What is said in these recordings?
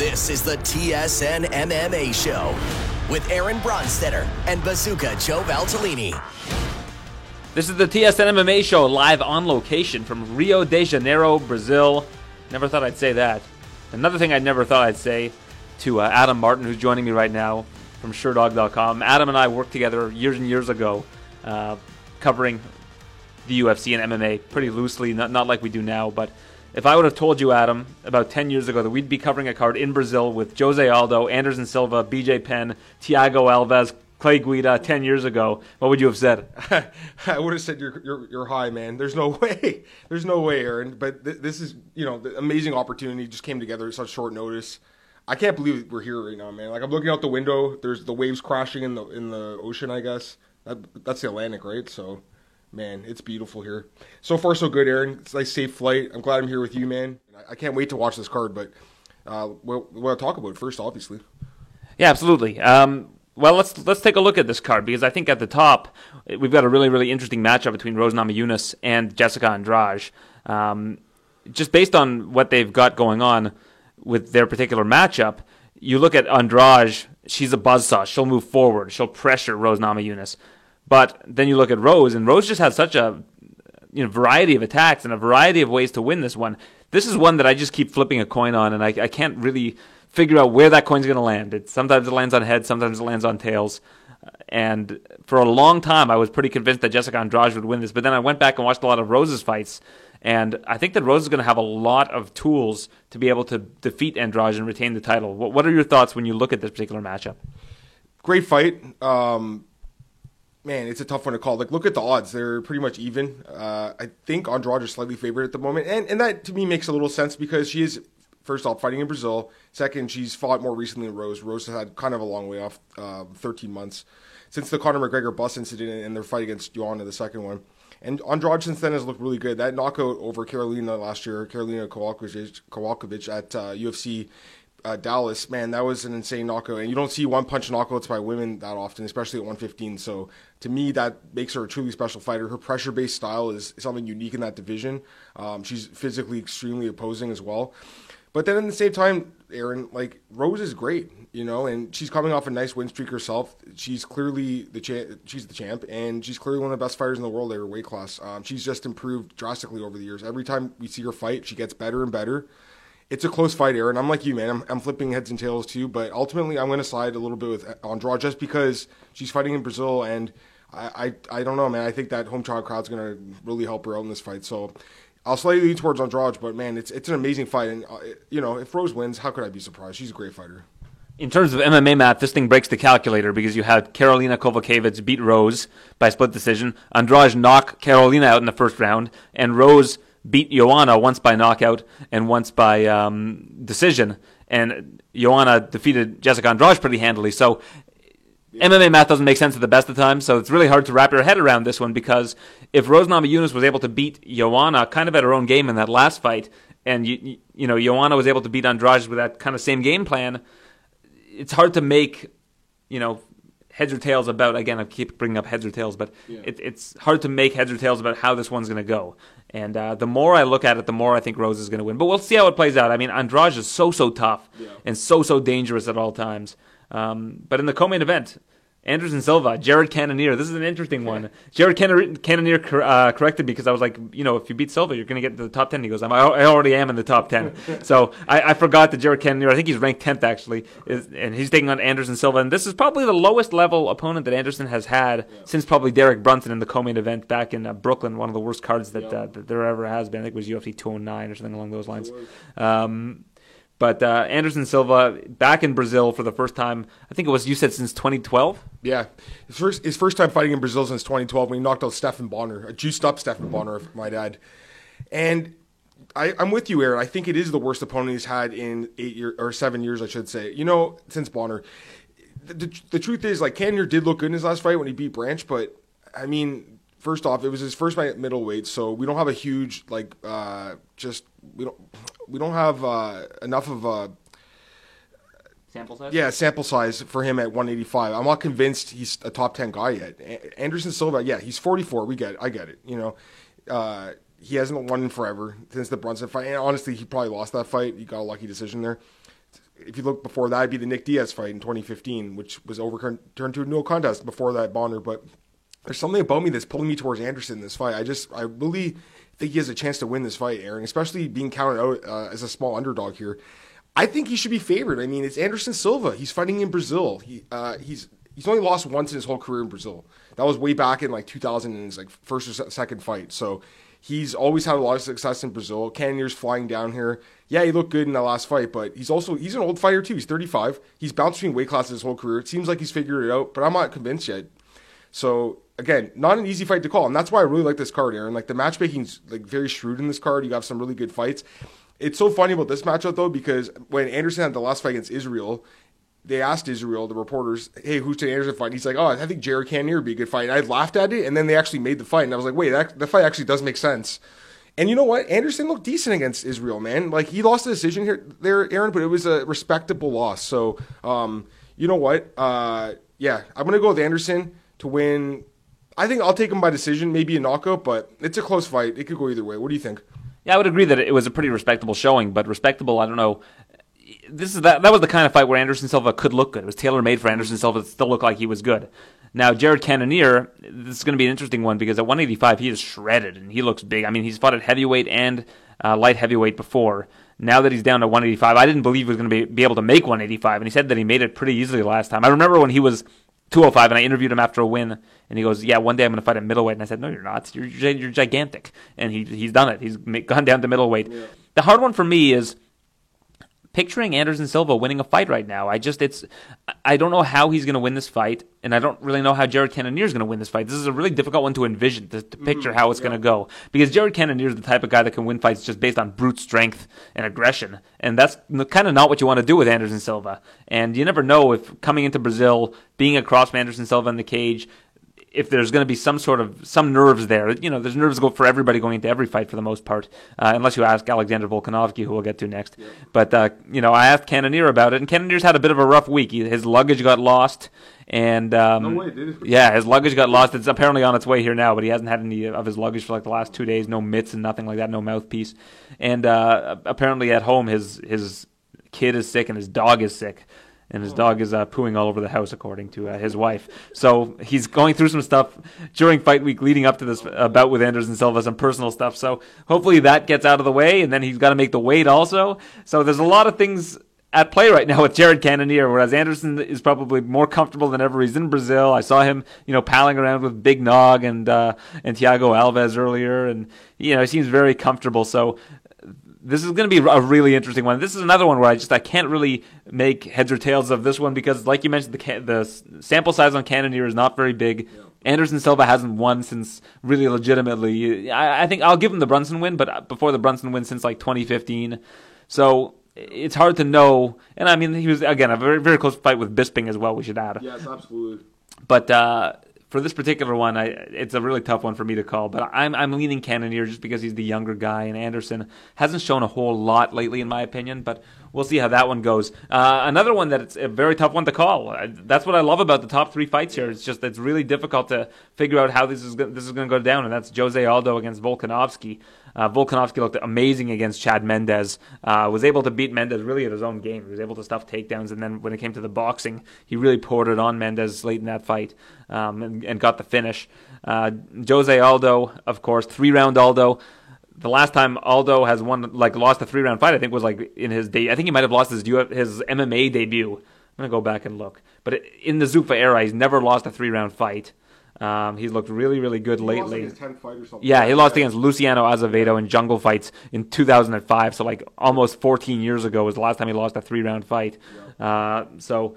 This is the TSN MMA Show with Aaron Bronsteter and Bazooka Joe Valtellini. This is the TSN MMA Show live on location from Rio de Janeiro, Brazil. Never thought I'd say that. Another thing I never thought I'd say to uh, Adam Martin, who's joining me right now from Sherdog.com. Adam and I worked together years and years ago, uh, covering the UFC and MMA pretty loosely, not, not like we do now, but if I would have told you, Adam, about 10 years ago that we'd be covering a card in Brazil with Jose Aldo, Anderson Silva, BJ Penn, Thiago Alves, Clay Guida 10 years ago, what would you have said? I would have said you're, you're, you're high, man. There's no way. There's no way, Aaron. But th- this is, you know, the amazing opportunity just came together at such short notice. I can't believe we're here right now, man. Like I'm looking out the window. There's the waves crashing in the in the ocean. I guess that, that's the Atlantic, right? So man, it's beautiful here. So far, so good, Aaron. It's a nice, safe flight. I'm glad I'm here with you, man. I can't wait to watch this card, but uh, we'll, we'll talk about it first, obviously. Yeah, absolutely. Um, well, let's let's take a look at this card because I think at the top we've got a really really interesting matchup between Rose Namajunas and Jessica Andrade. Um, just based on what they've got going on with their particular matchup, you look at Andrade. She's a buzzsaw. She'll move forward. She'll pressure Rose Namajunas. But then you look at Rose, and Rose just has such a you know variety of attacks and a variety of ways to win this one. This is one that I just keep flipping a coin on, and I, I can't really figure out where that coin's going to land. It sometimes it lands on heads, sometimes it lands on tails. And for a long time, I was pretty convinced that Jessica Andrade would win this. But then I went back and watched a lot of Rose's fights, and I think that Rose is going to have a lot of tools to be able to defeat Andrade and retain the title. What, what are your thoughts when you look at this particular matchup? Great fight. Um, man, it's a tough one to call. Like, look at the odds; they're pretty much even. Uh, I think Andrade is slightly favored at the moment, and and that to me makes a little sense because she is first off fighting in Brazil. Second, she's fought more recently in Rose. Rose has had kind of a long way off, uh, 13 months since the Conor McGregor bus incident and their fight against Joanna, the second one. And Andrade since then has looked really good. That knockout over Karolina last year, Karolina Kowalkiewicz, at uh, UFC uh, Dallas, man, that was an insane knockout. And you don't see one punch knockouts by women that often, especially at 115. So to me, that makes her a truly special fighter. Her pressure based style is, something unique in that division. Um, she's physically extremely opposing as well. But then at the same time, Aaron, like Rose is great, you know, and she's coming off a nice win streak herself. She's clearly the champ. She's the champ, and she's clearly one of the best fighters in the world at her weight class. Um, she's just improved drastically over the years. Every time we see her fight, she gets better and better it's a close fight, Aaron. I'm like you, man. I'm, I'm flipping heads and tails too, but ultimately, I'm going to side a little bit with Andrade just because she's fighting in Brazil, and I, I, I don't know, man. I think that home crowd crowd's going to really help her out in this fight. So I'll slightly lean towards Andrade, but man, it's it's an amazing fight, and uh, you know, if Rose wins, how could I be surprised? She's a great fighter. In terms of MMA math, this thing breaks the calculator because you had Karolina Kowalkiewicz beat Rose by split decision, Andrade knock Karolina out in the first round, and Rose beat Joanna once by knockout and once by um, decision. And Joanna defeated Jessica Andrade pretty handily. So MMA math doesn't make sense at the best of times, so it's really hard to wrap your head around this one because if Rose Namajunas was able to beat Joanna kind of at her own game in that last fight, and you, you know Joanna was able to beat Andrade with that kind of same game plan, it's hard to make you know heads or tails about. Again, I keep bringing up heads or tails, but yeah. it, it's hard to make heads or tails about how this one's going to go. And uh, the more I look at it, the more I think Rose is going to win. But we'll see how it plays out. I mean, Andrade is so, so tough yeah. and so, so dangerous at all times. Um, but in the co-main event, Anderson Silva, Jared Cannonier. This is an interesting one. Jared Cannonier uh, corrected me because I was like, you know, if you beat Silva, you're going to get to the top 10. He goes, i already am in the top 10. so I, I, forgot that Jared Cannonier, I think he's ranked 10th actually, is, and he's taking on Anderson Silva. And this is probably the lowest level opponent that Anderson has had yeah. since probably Derek Brunson in the co main event back in uh, Brooklyn, one of the worst cards that, yeah. uh, that, there ever has been. I think it was UFC 209 or something along those lines. Um, but uh, Anderson Silva back in Brazil for the first time. I think it was you said since 2012. Yeah, his first his first time fighting in Brazil since 2012 when he knocked out Stephan Bonnar, a juiced up Stephan Bonnar, if my dad. And I, am with you, Aaron. I think it is the worst opponent he's had in eight years or seven years, I should say. You know, since Bonnar. The, the, the truth is, like Cannonier did look good in his last fight when he beat Branch, but I mean, first off, it was his first fight at middleweight, so we don't have a huge like uh, just we don't we don't have uh, enough of a sample size. Yeah, sample size for him at 185. I'm not convinced he's a top 10 guy yet. Anderson Silva, yeah, he's 44. We get it. I get it. You know, uh, he hasn't won in forever since the Brunson fight. And honestly, he probably lost that fight. He got a lucky decision there. if you look before that, it'd be the Nick Diaz fight in 2015, which was overturned turned to a no contest before that Bonnar. But there's something about me that's pulling me towards Anderson in this fight. I just, I really think he has a chance to win this fight, Aaron, especially being counted out uh, as a small underdog here. I think he should be favored. I mean, it's Anderson Silva. He's fighting in Brazil. He uh, he's he's only lost once in his whole career in Brazil. That was way back in like 2000 in his like first or second fight. So he's always had a lot of success in Brazil. Cannonier's flying down here. Yeah, he looked good in that last fight, but he's also he's an old fighter too. He's 35. He's bounced between weight classes his whole career. It seems like he's figured it out, but I'm not convinced yet. So again, not an easy fight to call, and that's why I really like this card, Aaron. Like the matchmaking's like very shrewd in this card. You have some really good fights. It's so funny about this matchup though because when Anderson had the last fight against Israel, they asked Israel, the reporters, "Hey, who's to Anderson fight?" He's like, "Oh, I think Jared Cannonier would be a good fight." And I laughed at it, and then they actually made the fight, and I was like, "Wait, that the fight actually does make sense." And you know what? Anderson looked decent against Israel, man. Like he lost the decision here, there, Aaron, but it was a respectable loss. So, um, you know what? Uh, yeah, I'm gonna go with Anderson to win. I think I'll take him by decision, maybe a knockout, but it's a close fight. It could go either way. What do you think? Yeah, I would agree that it was a pretty respectable showing, but respectable, I don't know. This is that that was the kind of fight where Anderson Silva could look good. It was tailor made for Anderson Silva to still look like he was good. Now, Jared Cannonier, this is going to be an interesting one because at 185 he is shredded and he looks big. I mean, he's fought at heavyweight and uh, light heavyweight before. Now that he's down to 185, I didn't believe he was going to be, be able to make 185, and he said that he made it pretty easily last time. I remember when he was 205, and I interviewed him after a win, and he goes, "Yeah, one day I'm going to fight at middleweight." And I said, "No, you're not. You're you're gigantic." And he he's done it. He's gone down to middleweight. Yeah. The hard one for me is picturing Anderson Silva winning a fight right now. I just it's I don't know how he's going to win this fight, and I don't really know how Jared Cannonier is going to win this fight. This is a really difficult one to envision to, to picture mm, how it's yeah. going to go because Jared Cannonier is the type of guy that can win fights just based on brute strength and aggression, and that's kind of not what you want to do with Anderson Silva. And you never know if coming into Brazil, being across from Anderson Silva in the cage, if there's going to be some sort of some nerves there, you know, there's nerves go for everybody going into every fight for the most part, uh, unless you ask Alexander Volkanovski, who we'll get to next. Yeah. But uh, you know, I asked Cannonier about it, and Cannonier's had a bit of a rough week. He, his luggage got lost, and um, no way, did yeah, his luggage got lost. It's apparently on its way here now, but he hasn't had any of his luggage for like the last two days. No mitts and nothing like that. No mouthpiece, and uh, apparently at home his his kid is sick and his dog is sick and his dog is uh, pooing all over the house, according to uh, his wife. So he's going through some stuff during fight week leading up to this uh, bout with Anderson Silva, some personal stuff. So hopefully that gets out of the way, and then he's got to make the weight also. So there's a lot of things at play right now with Jared Cannonier, whereas Anderson is probably more comfortable than ever. He's in Brazil. I saw him, you know, palling around with Big Nog and uh, and Thiago Alves earlier, and you know, he seems very comfortable. So this is going to be a really interesting one. This is another one where I just I can't really make heads or tails of this one because, like you mentioned, the the sample size on Cannonier is not very big. Yeah. Anderson Silva hasn't won since really legitimately. I, I, think I'll give him the Brunson win, but before the Brunson win since like 2015. So it's hard to know. And I mean, he was again a very very close fight with Bisping as well. We should add. Yes, absolutely. But uh, for this particular one, I, it's a really tough one for me to call, but I'm I'm leaning Cannonier just because he's the younger guy, and Anderson hasn't shown a whole lot lately, in my opinion. But we'll see how that one goes. Uh, another one that's a very tough one to call. That's what I love about the top three fights here. It's just it's really difficult to figure out how this is this is going to go down, and that's Jose Aldo against Volkanovski. Uh, Volkanovski looked amazing against Chad Mendes. Uh, was able to beat Mendes really at his own game. He was able to stuff takedowns, and then when it came to the boxing, he really poured it on Mendes late in that fight um, and, and, got the finish. Uh, Jose Aldo, of course, three round Aldo. The last time Aldo has won, like, lost a three round fight, I think was like in his day. I think he might have lost his his MMA debut. I'm gonna go back and look, but in the Zuffa era, he's never lost a three round fight. Um, he's looked really, really good he lately. yeah, he lost against Luciano Azevedo in Jungle Fights in 2005. So like almost 14 years ago was the last time he lost a three round fight. Yeah. Uh, so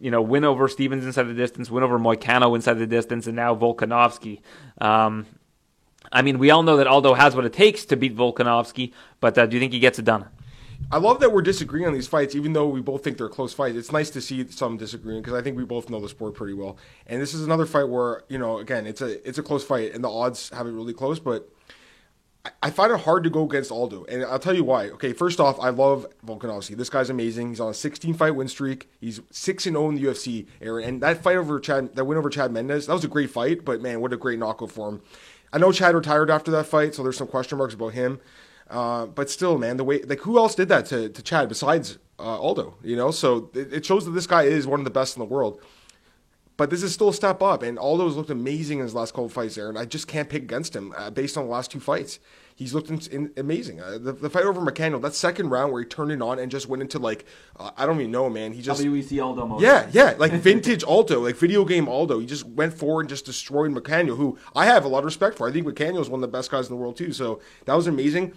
you know, win over Stephens inside the distance, win over Moicano inside the distance, and now Volkanovski. Um, I mean, we all know that Aldo has what it takes to beat Volkanovski, but uh, do you think he gets it done? I love that we're disagreeing on these fights, even though we both think they're close fights. It's nice to see some disagreeing because I think we both know the sport pretty well. And this is another fight where you know, again, it's a it's a close fight, and the odds have it really close. But I, I find it hard to go against Aldo, and I'll tell you why. Okay, first off, I love Volkanovski. This guy's amazing. He's on a 16 fight win streak. He's six and zero oh in the UFC, Aaron. And that fight over Chad, that win over Chad Mendes, that was a great fight. But man, what a great knockout for him. I know Chad retired after that fight, so there's some question marks about him. Uh, but still, man, the way like who else did that to, to Chad besides uh, Aldo. You know, so it, it shows that this guy is one of the best in the world. But this is still a step up, and Aldo's looked amazing in his last couple fights there, and I just can't pick against him uh, based on the last two fights. He's looked in, in, amazing. Uh, the, the, fight over Moicano, that second round where he turned it on and just went into like uh, I don't even know, man. He just WEC Aldo mode. Yeah, yeah, like vintage Aldo, like video game Aldo. He just went forward and just destroyed Moicano, who I have a lot of respect for. I think Moicano is one of the best guys in the world too. So that was amazing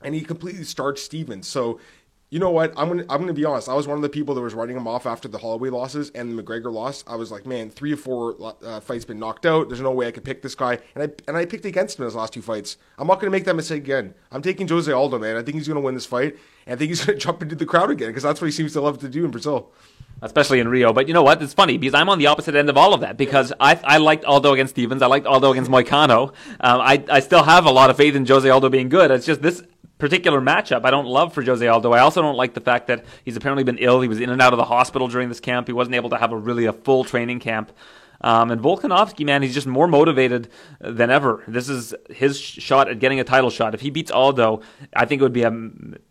and he completely starched Stephens. So you know what? I'm gonna I'm gonna be honest. I was one of the people that was writing him off after the Holloway losses and the McGregor loss. I was like, man, three or four uh, fights been knocked out. There's no way I could pick this guy, and I and I picked against him in his last two fights. I'm not gonna make that mistake again. I'm taking Jose Aldo, man. I think he's gonna win this fight, and I think he's gonna jump into the crowd again because that's what he seems to love to do in Brazil. Especially in Rio, but you know what? It's funny because I'm on the opposite end of all of that. Because I, I liked Aldo against Stephens, I liked Aldo against Moicano. Um, I I still have a lot of faith in Jose Aldo being good. It's just this particular matchup I don't love for Jose Aldo. I also don't like the fact that he's apparently been ill. He was in and out of the hospital during this camp. He wasn't able to have a really a full training camp. Um, and Volkanovski, man, he's just more motivated than ever. This is his shot at getting a title shot. If he beats Aldo, I think it would be a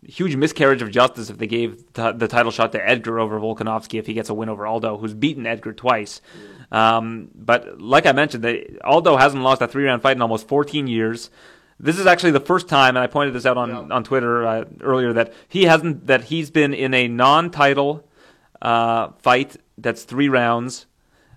huge miscarriage of justice if they gave the, the title shot to Edgar over Volkanovski if he gets a win over Aldo, who's beaten Edgar twice. Um, but like I mentioned, they, Aldo hasn't lost a three round fight in almost 14 years. This is actually the first time, and I pointed this out on yeah. on Twitter uh, earlier that he hasn't that he's been in a non-title uh, fight that's three rounds.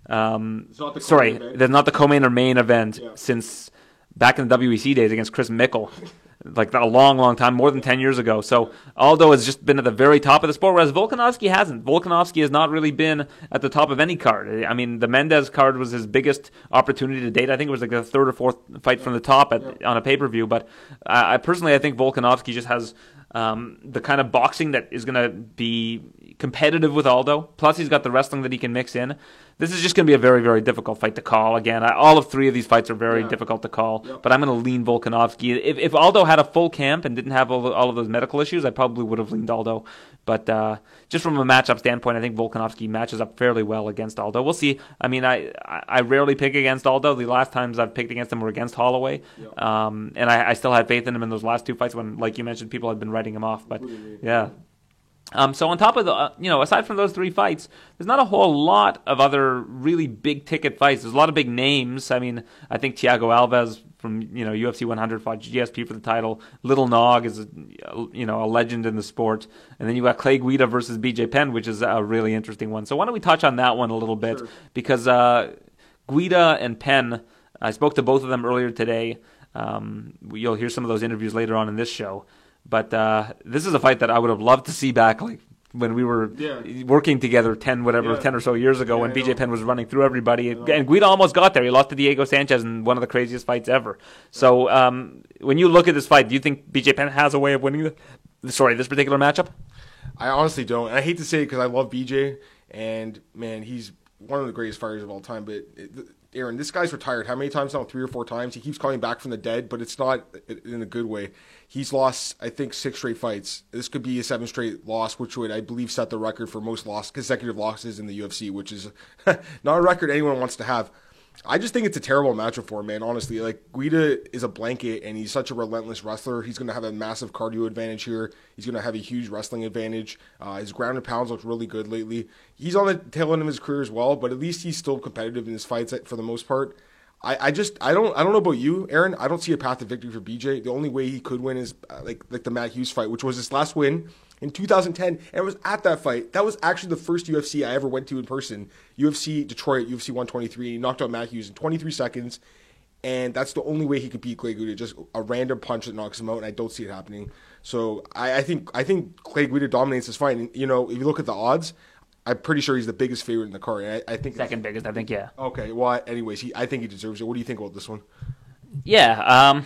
Um, sorry, that's not the co-main or main event yeah. since back in the WEC days against Chris Mickle. like a long, long time, more than 10 years ago. So Aldo has just been at the very top of the sport, whereas Volkanovski hasn't. Volkanovski has not really been at the top of any card. I mean, the Mendes card was his biggest opportunity to date. I think it was like the third or fourth fight from the top at, on a pay per view. But I, I personally, I think Volkanovski just has um, the kind of boxing that is going to be competitive with Aldo. Plus, he's got the wrestling that he can mix in. This is just going to be a very, very difficult fight to call. Again, I, all of three of these fights are very yeah. difficult to call. Yep. But I'm going to lean Volkanovski. If, if Aldo had a full camp and didn't have all, all of those medical issues, I probably would have leaned Aldo. But uh, just from a matchup standpoint, I think Volkanovski matches up fairly well against Aldo. We'll see. I mean, I I rarely pick against Aldo. The last times I've picked against him were against Holloway, yep. um, and I, I, still had faith in him in those last two fights when, like you mentioned, people had been writing him off. But yeah. Um, so on top of the, uh, you know, aside from those three fights, there's not a whole lot of other really big ticket fights. There's a lot of big names. I mean, I think Thiago Alves from you know UFC 100 fought GSP for the title. Little Nog is a, you know a legend in the sport, and then you got Clay Guida versus BJ Penn, which is a really interesting one. So why don't we touch on that one a little bit sure. because uh, Guida and Penn, I spoke to both of them earlier today. Um, you'll hear some of those interviews later on in this show. But uh, this is a fight that I would have loved to see back, like when we were yeah. working together 10 whatever yeah. 10 or so years ago yeah, when BJ Penn was running through everybody and Guida almost got there he lost to Diego Sanchez in one of the craziest fights ever so um, when you look at this fight do you think BJ Penn has a way of winning the, sorry this particular matchup I honestly don't I hate to say it because I love BJ and man he's one of the greatest fighters of all time but it, Aaron, this guy's retired how many times now? Three or four times. He keeps coming back from the dead, but it's not in a good way. He's lost, I think, six straight fights. This could be a seven straight loss, which would, I believe, set the record for most loss, consecutive losses in the UFC, which is not a record anyone wants to have. I just think it's a terrible matchup for him, man. Honestly, like Guida is a blanket, and he's such a relentless wrestler. He's going to have a massive cardio advantage here. He's going to have a huge wrestling advantage. Uh, his ground and pounds look really good lately. He's on the tail end of his career as well, but at least he's still competitive in his fights for the most part. I, I just I don't I don't know about you, Aaron. I don't see a path to victory for BJ. The only way he could win is uh, like like the Matt Hughes fight, which was his last win in 2010, and it was at that fight. That was actually the first UFC I ever went to in person. UFC Detroit, UFC 123. He knocked out Matt Hughes in 23 seconds, and that's the only way he could beat Clay Guida. Just a random punch that knocks him out, and I don't see it happening. So I, I think I think Clay Guida dominates this fight. And you know, if you look at the odds, I'm pretty sure he's the biggest favorite in the card. I, I think second biggest. I think yeah. Okay. Well, anyways, he I think he deserves it. What do you think about this one? Yeah. Um,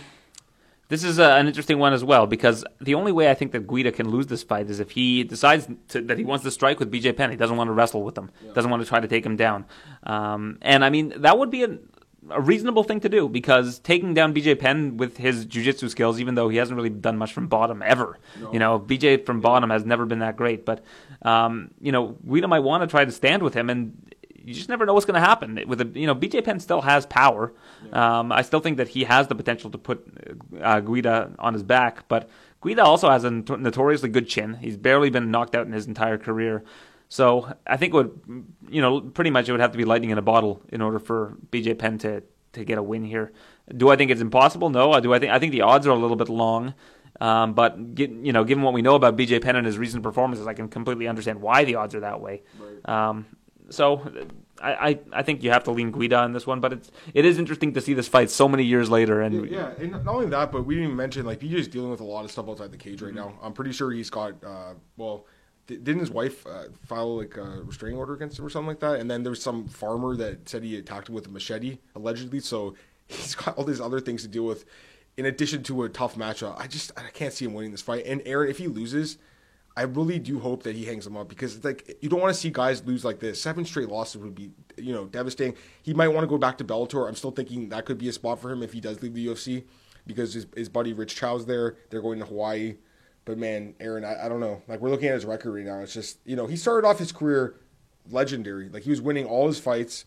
this is a, an interesting one as well because the only way I think that Guida can lose this fight is if he decides to, that he wants to strike with BJ Penn. He doesn't want to wrestle with him. Yeah. Doesn't want to try to take him down. Um, and I mean that would be a, a reasonable thing to do because taking down BJ Penn with his jiu-jitsu skills, even though he hasn't really done much from bottom ever, no. you know, BJ from bottom has never been that great. But um, you know, Guida might want to try to stand with him, and you just never know what's going to happen. With a, you know, BJ Penn still has power. Yeah. Um, I still think that he has the potential to put uh, Guida on his back, but Guida also has a notoriously good chin. He's barely been knocked out in his entire career. So I think it would, you know, pretty much it would have to be lightning in a bottle in order for BJ Penn to, to get a win here. Do I think it's impossible? No. Do I think I think the odds are a little bit long. Um, but get, you know, given what we know about BJ Penn and his recent performances, I can completely understand why the odds are that way. Right. Um, so I, I, I, think you have to lean Guida on this one, but it's it is interesting to see this fight so many years later. And yeah, and not only that, but we didn't even mention like BJ's dealing with a lot of stuff outside the cage right mm-hmm. now. I'm pretty sure he's got uh, well didn't his wife uh, file like a restraining order against him or something like that? And then there's some farmer that said he attacked him with a machete allegedly. So he's got all these other things to deal with in addition to a tough matchup. I just I can't see him winning this fight. And Aaron, if he loses, I really do hope that he hangs him up because it's like you don't want to see guys lose like this. Seven straight losses would be you know devastating. He might want to go back to Bellator. I'm still thinking that could be a spot for him if he does leave the UFC because his, his buddy Rich Chou's there. They're going to Hawaii. But man, Aaron, I, I don't know. Like we're looking at his record right now. It's just you know he started off his career legendary. Like he was winning all his fights.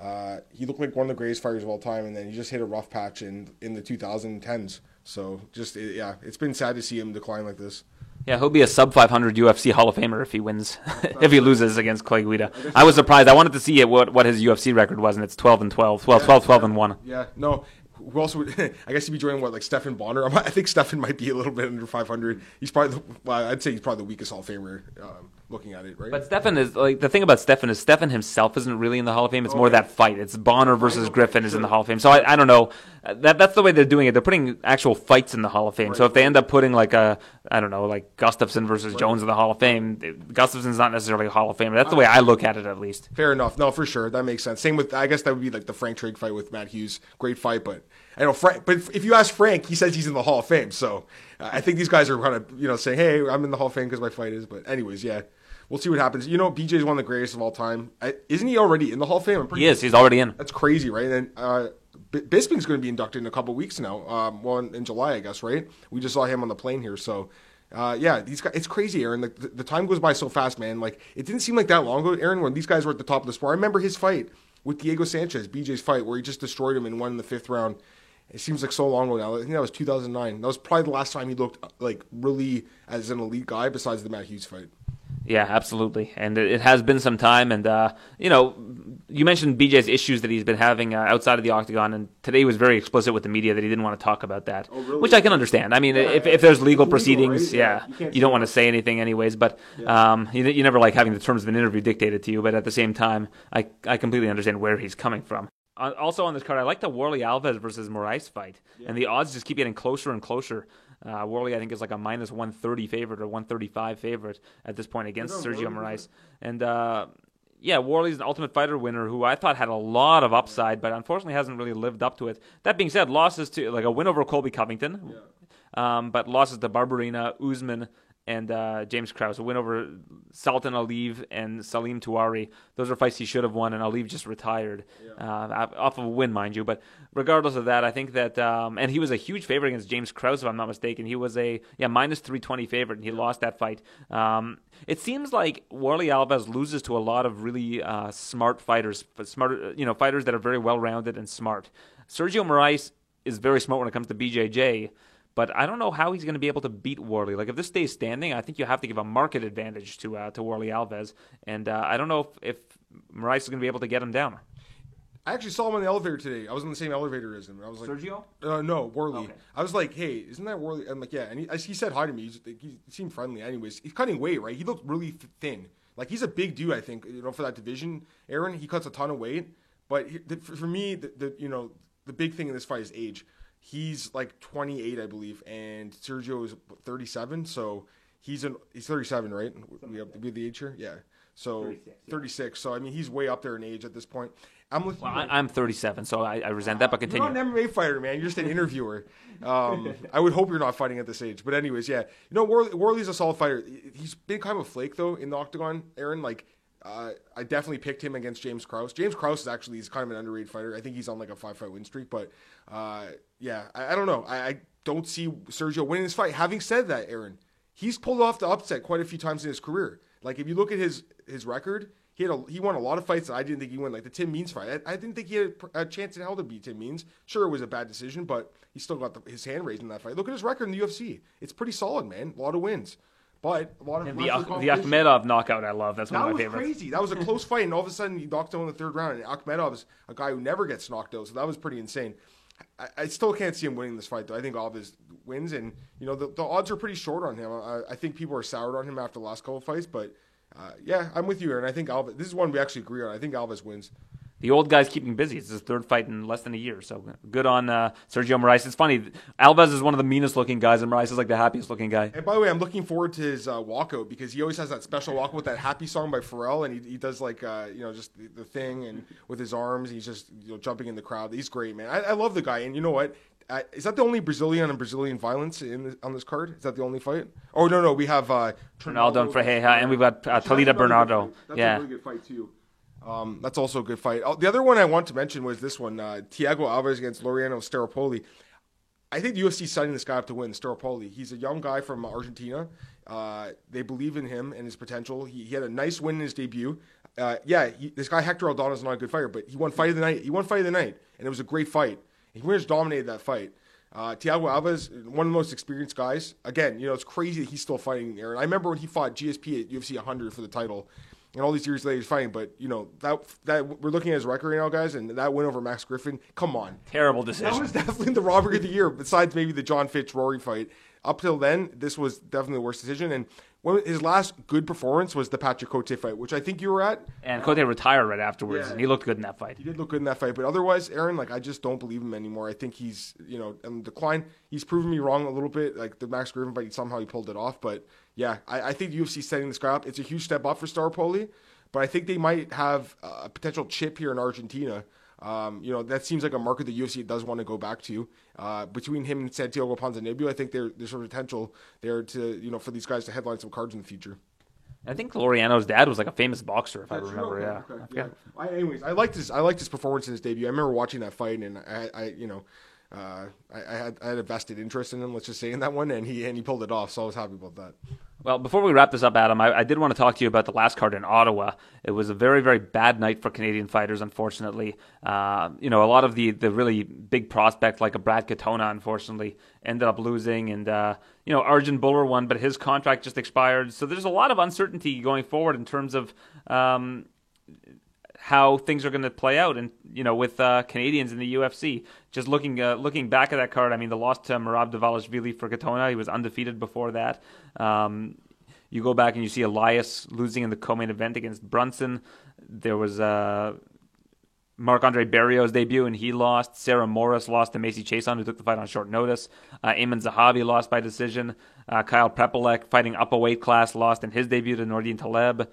Uh, he looked like one of the greatest fighters of all time, and then he just hit a rough patch in in the 2010s. So just it, yeah, it's been sad to see him decline like this. Yeah, he'll be a sub 500 UFC Hall of Famer if he wins. if he loses against Clay Guida. I was surprised. I wanted to see it, what what his UFC record was, and it's 12 and 12. Well, 12, 12 and 1. Yeah, no, who else would I guess he'd be joining what like Stephan Bonnar. I think Stefan might be a little bit under 500. He's probably the, well, I'd say he's probably the weakest Hall of Famer um, looking at it, right? But Stephan is like the thing about Stephan is Stephan himself isn't really in the Hall of Fame. It's oh, more that fight. It's Bonnar versus Griffin is in the Hall of Fame. So I, I don't know. That that's the way they're doing it. They're putting actual fights in the Hall of Fame. Right. So if they end up putting like a I don't know like Gustafsson versus right. Jones in the Hall of Fame, Gustafsson's not necessarily a Hall of Famer. That's the way I look at it at least. Fair enough. No, for sure that makes sense. Same with I guess that would be like the Frank Trigg fight with Matt Hughes. Great fight, but I know Frank. But if you ask Frank, he says he's in the Hall of Fame. So I think these guys are kind of you know saying, hey, I'm in the Hall of Fame because my fight is. But anyways, yeah we'll see what happens. You know, BJ is one of the greatest of all time. I, isn't he already in the Hall of Fame? he is. He's already in. That's crazy, right? And uh, B- Bisping's going to be inducted in a couple weeks now. Um, well, in, in, July, I guess, right? We just saw him on the plane here, so. Uh, yeah, these guys, it's crazy, Aaron. Like the, the, time goes by so fast, man. Like it didn't seem like that long ago, Aaron, when these guys were at the top of the sport. I remember his fight with Diego Sanchez, BJ's fight, where he just destroyed him and won in the fifth round. It seems like so long ago now. I think that was 2009. That was probably the last time he looked like really as an elite guy, besides the Matt Hughes fight. Yeah, absolutely, and it has been some time. And uh, you know, you mentioned BJ's issues that he's been having uh, outside of the octagon, and today he was very explicit with the media that he didn't want to talk about that, oh, really? which I can understand. I mean, yeah, if, if there's legal proceedings, right? yeah, yeah, you, you don't want to say anything anyways. But yeah. um, you, you never like having the terms of an interview dictated to you. But at the same time, I I completely understand where he's coming from. Uh, also on this card, I like the Warlley Alves versus Moraes fight, and the odds just keep getting closer and closer. Uh, Warlley, I think, is like a minus 130 favorite or 135 favorite at this point against Sergio Moraes. And uh, yeah, Warlley's an Ultimate Fighter winner who I thought had a lot of upside, but unfortunately hasn't really lived up to it. That being said, losses to like a win over Colby Covington, yeah. um, but losses to Barberena, Usman, and uh, James Krause. A win over Sultan Aliyev and Salim Touahri. Those are fights he should have won, and Aliyev just retired yeah. uh, off of a win, mind you. But regardless of that, I think that, um, and he was a huge favorite against James Krause, if I'm not mistaken. He was a yeah minus 320 favorite, and he lost that fight. Um, it seems like Warlley Alves loses to a lot of really uh, smart fighters, smart you know fighters that are very well rounded and smart. Sergio Moraes is very smart when it comes to BJJ. But I don't know how he's going to be able to beat Warlley. Like if this stays standing, I think you have to give a market advantage to uh, to Warlley Alves, and uh, I don't know if, if Moraes is going to be able to get him down. I actually saw him on the elevator today. I was in the same elevator as him. I was like, Sergio? Uh, no, Warlley. Okay. I was like, hey, isn't that Warlley? I'm like, yeah. And he, he said hi to me. He's, he seemed friendly. Anyways, he's cutting weight, right? He looked really thin. Like he's a big dude. I think you know for that division, Aaron. He cuts a ton of weight. But he, the, for me, the, the you know the big thing in this fight is age he's like 28, I believe, and Sergio is 37. So he's an he's 37, right? We have be the age here, yeah. So 36, yeah. So I mean, he's way up there in age at this point. I'm looking. Well, like, I'm 37, so I, I resent that. But continue. You're not an MMA fighter, man. You're just an interviewer. Um, I would hope you're not fighting at this age. But anyways, yeah. You know, Warlley, Warlley's a solid fighter. He's been kind of a flake though in the octagon, Aaron. Like uh, I definitely picked him against James Krause. James Krause is actually he's kind of an underrated fighter. I think he's on like a five fight win streak, but uh, yeah, I, I, don't know. I, I, don't see Sergio winning this fight. Having said that, Aaron, he's pulled off the upset quite a few times in his career. Like if you look at his his record, he had a, he won a lot of fights that I didn't think he won. Like the Tim Means fight, I, I didn't think he had a, a, chance in hell to beat Tim Means. Sure, it was a bad decision, but he still got the, his hand raised in that fight. Look at his record in the UFC; it's pretty solid, man. A lot of wins. But a lot of the, the Akhmedov knockout, I love. That's that one of my favorites. That was crazy. That was a close fight, and all of a sudden he knocked out in the third round. And Akhmedov is a guy who never gets knocked out, so that was pretty insane. I, I still can't see him winning this fight, though. I think Alves wins, and you know the, the odds are pretty short on him. I, I think people are soured on him after the last couple of fights, but uh, yeah, I'm with you, Aaron. I think Alves. This is one we actually agree on. I think Alves wins the old guy's keeping busy. It's his third fight in less than a year. So good on uh, Sergio Moraes. It's funny. Alves is one of the meanest looking guys, and Moraes is like the happiest looking guy. And by the way, I'm looking forward to his uh, walkout because he always has that special walkout with that happy song by Pharrell, and he, he does like uh, you know just the, the, thing and with his arms, he's just you know jumping in the crowd. He's great, man. I, I love the guy, and you know what? Uh, is that the only Brazilian and Brazilian violence in the, on this card? Is that the only fight? Oh no, no, we have uh, Ronaldo and Ferreira, and we've got uh, Talita Bernardo. That's yeah, a really good fight too. Um, that's also a good fight. Oh, the other one I want to mention was this one: uh, Thiago Alves against Laureano Staropoli. I think the UFC is this guy up to win. Staropoli. He's a young guy from Argentina. Uh, they believe in him and his potential. He, he had a nice win in his debut. Uh, yeah, he, this guy Hector Aldana is not a good fighter, but he won fight of the night. He won fight of the night, and it was a great fight. He much dominated that fight. Uh, Thiago Alves, one of the most experienced guys. Again, you know, it's crazy that he's still fighting Aaron. I remember when he fought GSP at UFC 100 for the title and all these years later he's fighting. But you know that that we're looking at his record right now, guys, and that win over Max Griffin. Come on, terrible decision. That was definitely the robbery of the year. Besides maybe the John Fitch Rory fight. Up till then, this was definitely the worst decision. And when his last good performance was the Patrick Cote fight, which I think you were at. And Cote retired right afterwards, yeah. and he looked good in that fight. He did look good in that fight, but otherwise, Aaron, like I just don't believe him anymore. I think he's, you know, in decline. He's proven me wrong a little bit. Like the Max Griffin fight, somehow he pulled it off. But yeah, I, I think UFC setting this guy up. It's a huge step up for Staropoli. But I think they might have a potential chip here in Argentina. Um, you know, that seems like a market the UFC does want to go back to. Uh, between him and Santiago Ponzinibbio, I think there, there's a potential there to, you know, for these guys to headline some cards in the future. I think Laureano's dad was like a famous boxer, if That's I remember. Yeah. Okay. yeah. I, anyways, I liked his I liked his performance in his debut. I remember watching that fight, and I, I you know, uh, I, I, had I had a vested interest in him. Let's just say in that one, and he and he pulled it off. So I was happy about that. Well, before we wrap this up, Adam, I, I, did want to talk to you about the last card in Ottawa. It was a very, very bad night for Canadian fighters, unfortunately. Uh, you know, a lot of the, the really big prospects, like a Brad Katona, unfortunately, ended up losing. And, uh, you know, Arjun Bhullar won, but his contract just expired. So there's a lot of uncertainty going forward in terms of um, how things are going to play out, and you know, with uh, Canadians in the UFC. Just looking uh, looking back at that card, I mean, the loss to Merab Dvalishvili for Katona, he was undefeated before that. Um, you go back and you see Elias losing in the co-main event against Brunson. There was uh, Marc Andre Barriault's debut, and he lost. Sarah Morris lost to Macy Chiasson, who took the fight on short notice. Uh, Aiemann Zahabi lost by decision. Uh, Kyle Prepolec, fighting up a weight class, lost in his debut to Nordin Taleb.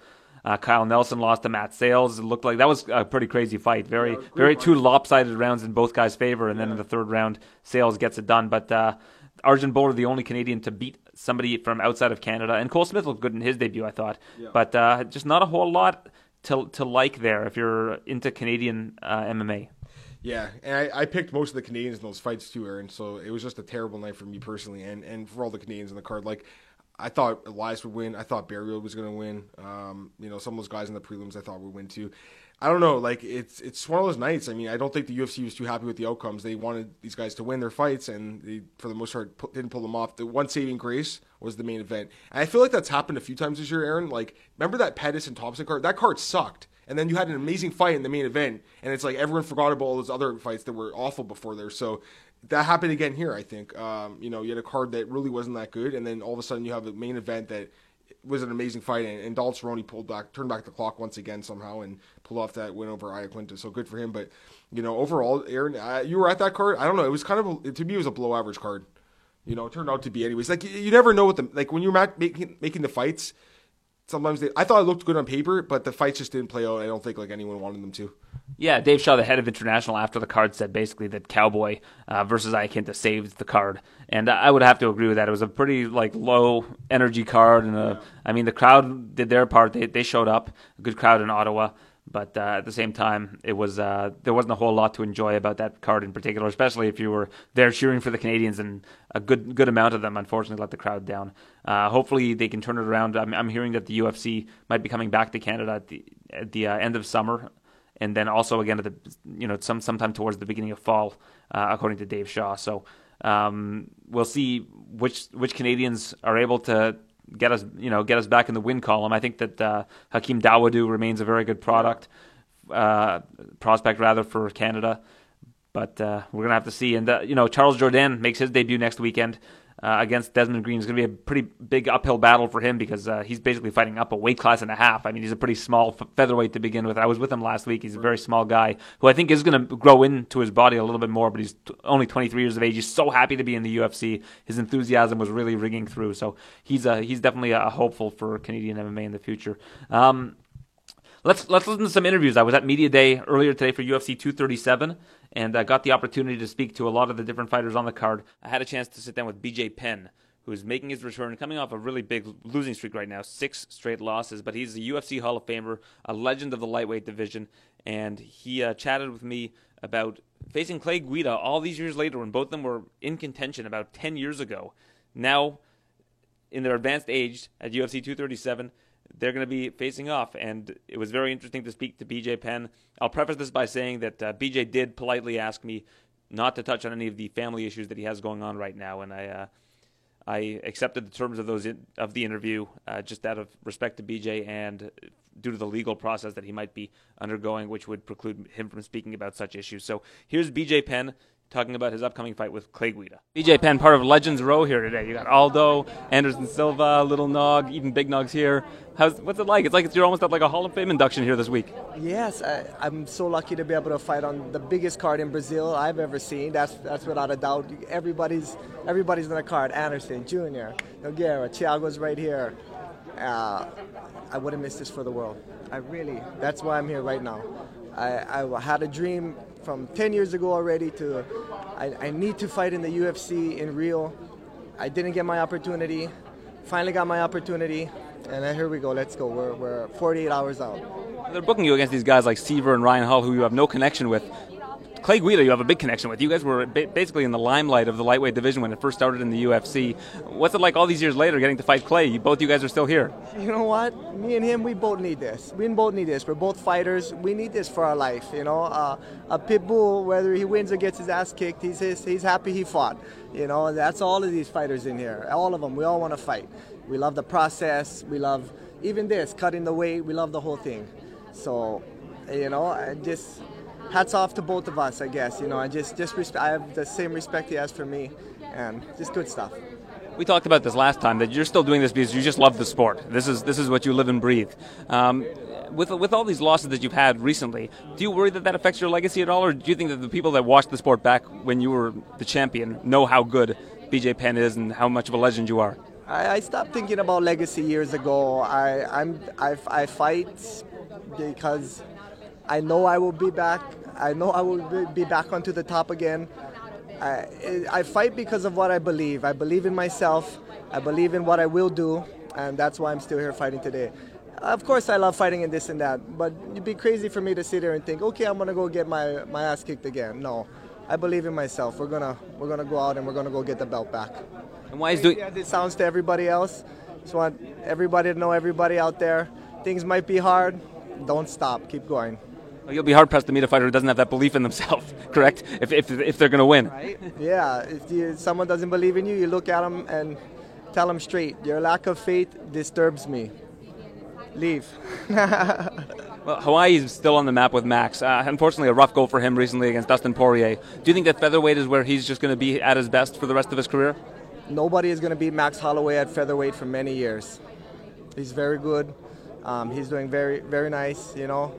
Uh, Kyle Nelson lost to Matt Sayles. It looked like that was a pretty crazy fight. Very, yeah, very two lopsided rounds in both guys' favor, and yeah. then in the third round, Sayles gets it done. But uh, Arjun Bhullar, the only Canadian to beat somebody from outside of Canada, and Cole Smith looked good in his debut, I thought. Yeah. But uh, just not a whole lot to to like there if you're into Canadian uh, MMA. Yeah, and I, I, picked most of the Canadians in those fights too, Aaron. So it was just a terrible night for me personally, and, and for all the Canadians in the card. Like I thought Elias would win. I thought Barriault was going to win. Um, you know, some of those guys in the prelims I thought would win too. I don't know. Like it's it's one of those nights. I mean, I don't think the UFC was too happy with the outcomes. They wanted these guys to win their fights, and they, for the most part, didn't pull them off. The one saving grace was the main event, and I feel like that's happened a few times this year, Aaron. Like, remember that Pettis and Thompson card? That card sucked, and then you had an amazing fight in the main event, and it's like everyone forgot about all those other fights that were awful before there. So that happened again here. I think um, you know you had a card that really wasn't that good, and then all of a sudden you have a main event that was an amazing fight, and, and Donald Cerrone pulled back, turned back the clock once again somehow, and pulled off that win over Iaquinta. So good for him. But you know, overall, Aaron, uh, you were at that card. I don't know. It was kind of a, to me, it was a below average card. You know, it turned out to be anyways. Like you, you never know what the like when you're making making the fights. Sometimes they, I thought it looked good on paper, but the fights just didn't play out. I don't think like anyone wanted them to. Yeah, Dave Shaw, the head of international, after the card said basically that Cowboy uh, versus Iaquinta saved the card, and I would have to agree with that. It was a pretty like low energy card, and a, I mean the crowd did their part. They they showed up, a good crowd in Ottawa, But uh, at the same time, it was uh, there wasn't a whole lot to enjoy about that card in particular, especially if you were there cheering for the Canadians, and a good good amount of them unfortunately let the crowd down. Uh, hopefully, they can turn it around. I'm, I'm, hearing that the UFC might be coming back to Canada at the at the uh, end of summer, and then also again at the you know some sometime towards the beginning of fall, uh, according to Dave Shaw. So um, we'll see which which Canadians are able to get us, you know, get us back in the win column. I think that uh, Hakeem Dawodu remains a very good product, uh, prospect rather for Canada. But uh, we're gonna have to see. And uh, you know, Charles Jourdain makes his debut next weekend uh, against Desmond Green. is going to be a pretty big uphill battle for him because uh, he's basically fighting up a weight class and a half. I mean, he's a pretty small f- featherweight to begin with. I was with him last week. He's a very small guy who I think is going to grow into his body a little bit more, but he's t- only 23 years of age. He's so happy to be in the UFC. His enthusiasm was really ringing through. So he's a, he's definitely a hopeful for Canadian MMA in the future. Um, let's let's listen to some interviews. I was at media day earlier today for UFC 237 and I got the opportunity to speak to a lot of the different fighters on the card. I had a chance to sit down with BJ Penn who's making his return, coming off a really big losing streak right now, six straight losses. But he's a UFC Hall of Famer, a legend of the lightweight division, and he uh, chatted with me about facing Clay Guida all these years later when both of them were in contention about 10 years ago. Now, in their advanced age at UFC 237, they're going to be facing off. And it was very interesting to speak to BJ Penn. I'll preface this by saying that uh, BJ did politely ask me not to touch on any of the family issues that he has going on right now, and I. Uh, I accepted the terms of those in, of the interview uh, just out of respect to BJ and due to the legal process that he might be undergoing, which would preclude him from speaking about such issues. So here's BJ Penn talking about his upcoming fight with Clay Guida. BJ Penn, part of Legends Row here today. You got Aldo, Anderson Silva, Little Nog, even Big Nog's here. How's what's it like? It's like you're almost at like a Hall of Fame induction here this week. Yes, I, am so lucky to be able to fight on the biggest card in Brazil I've ever seen. That's that's without a doubt. Everybody's everybody's on the card. Anderson, Junior, Nogueira, Thiago's right here. Uh, I wouldn't miss this for the world. I really. That's why I'm here right now. I, I had a dream from 10 years ago already to I, I need to fight in the UFC in Rio. I didn't get my opportunity. Finally got my opportunity, and here we go. Let's go. We're, we're 48 hours out. They're booking you against these guys like Siver and Ryan Hall, who you have no connection with. Clay Guida, you have a big connection with. You guys were basically in the limelight of the lightweight division when it first started in the UFC. What's it like all these years later getting to fight Clay? both you guys are still here. You know what? Me and him, we both need this. We both need this. We're both fighters. We need this for our life. You know, uh, a pit bull, whether he wins or gets his ass kicked, he's his, he's happy he fought. You know, that's all of these fighters in here. All of them. We all want to fight. We love the process. We love even this cutting the weight. We love the whole thing. So, you know, I just hats off to both of us, I guess. You know, I just just respe- I have the same respect he has for me, and just good stuff. We talked about this last time that you're still doing this because you just love the sport. This is this is what you live and breathe. Um, with with all these losses that you've had recently, do you worry that that affects your legacy at all, or do you think that the people that watched the sport back when you were the champion know how good BJ Penn is and how much of a legend you are? I, I stopped thinking about legacy years ago. I I'm I, I fight because I know I will be back. I know I will be back onto the top again. I, I fight because of what I believe. I believe in myself. I believe in what I will do, and that's why I'm still here fighting today. Of course, I love fighting and this and that, but it'd be crazy for me to sit here and think, okay, I'm gonna go get my, my ass kicked again. No, I believe in myself. We're gonna we're gonna go out and we're gonna go get the belt back. And why is doing? Yeah, this sounds to everybody else. Just want everybody to know, everybody out there, things might be hard. Don't stop. Keep going. You'll be hard pressed to meet a fighter who doesn't have that belief in themselves, correct? If, if, if they're going to win. Right? Yeah. If you, someone doesn't believe in you, you look at them and tell them straight, your lack of faith disturbs me. Leave. well, Hawaii is still on the map with Max. Uh, unfortunately, a rough go for him recently against Dustin Poirier. Do you think that featherweight is where he's just going to be at his best for the rest of his career? Nobody is going to beat Max Holloway at featherweight for many years. He's very good. Um, he's doing very, very nice, you know.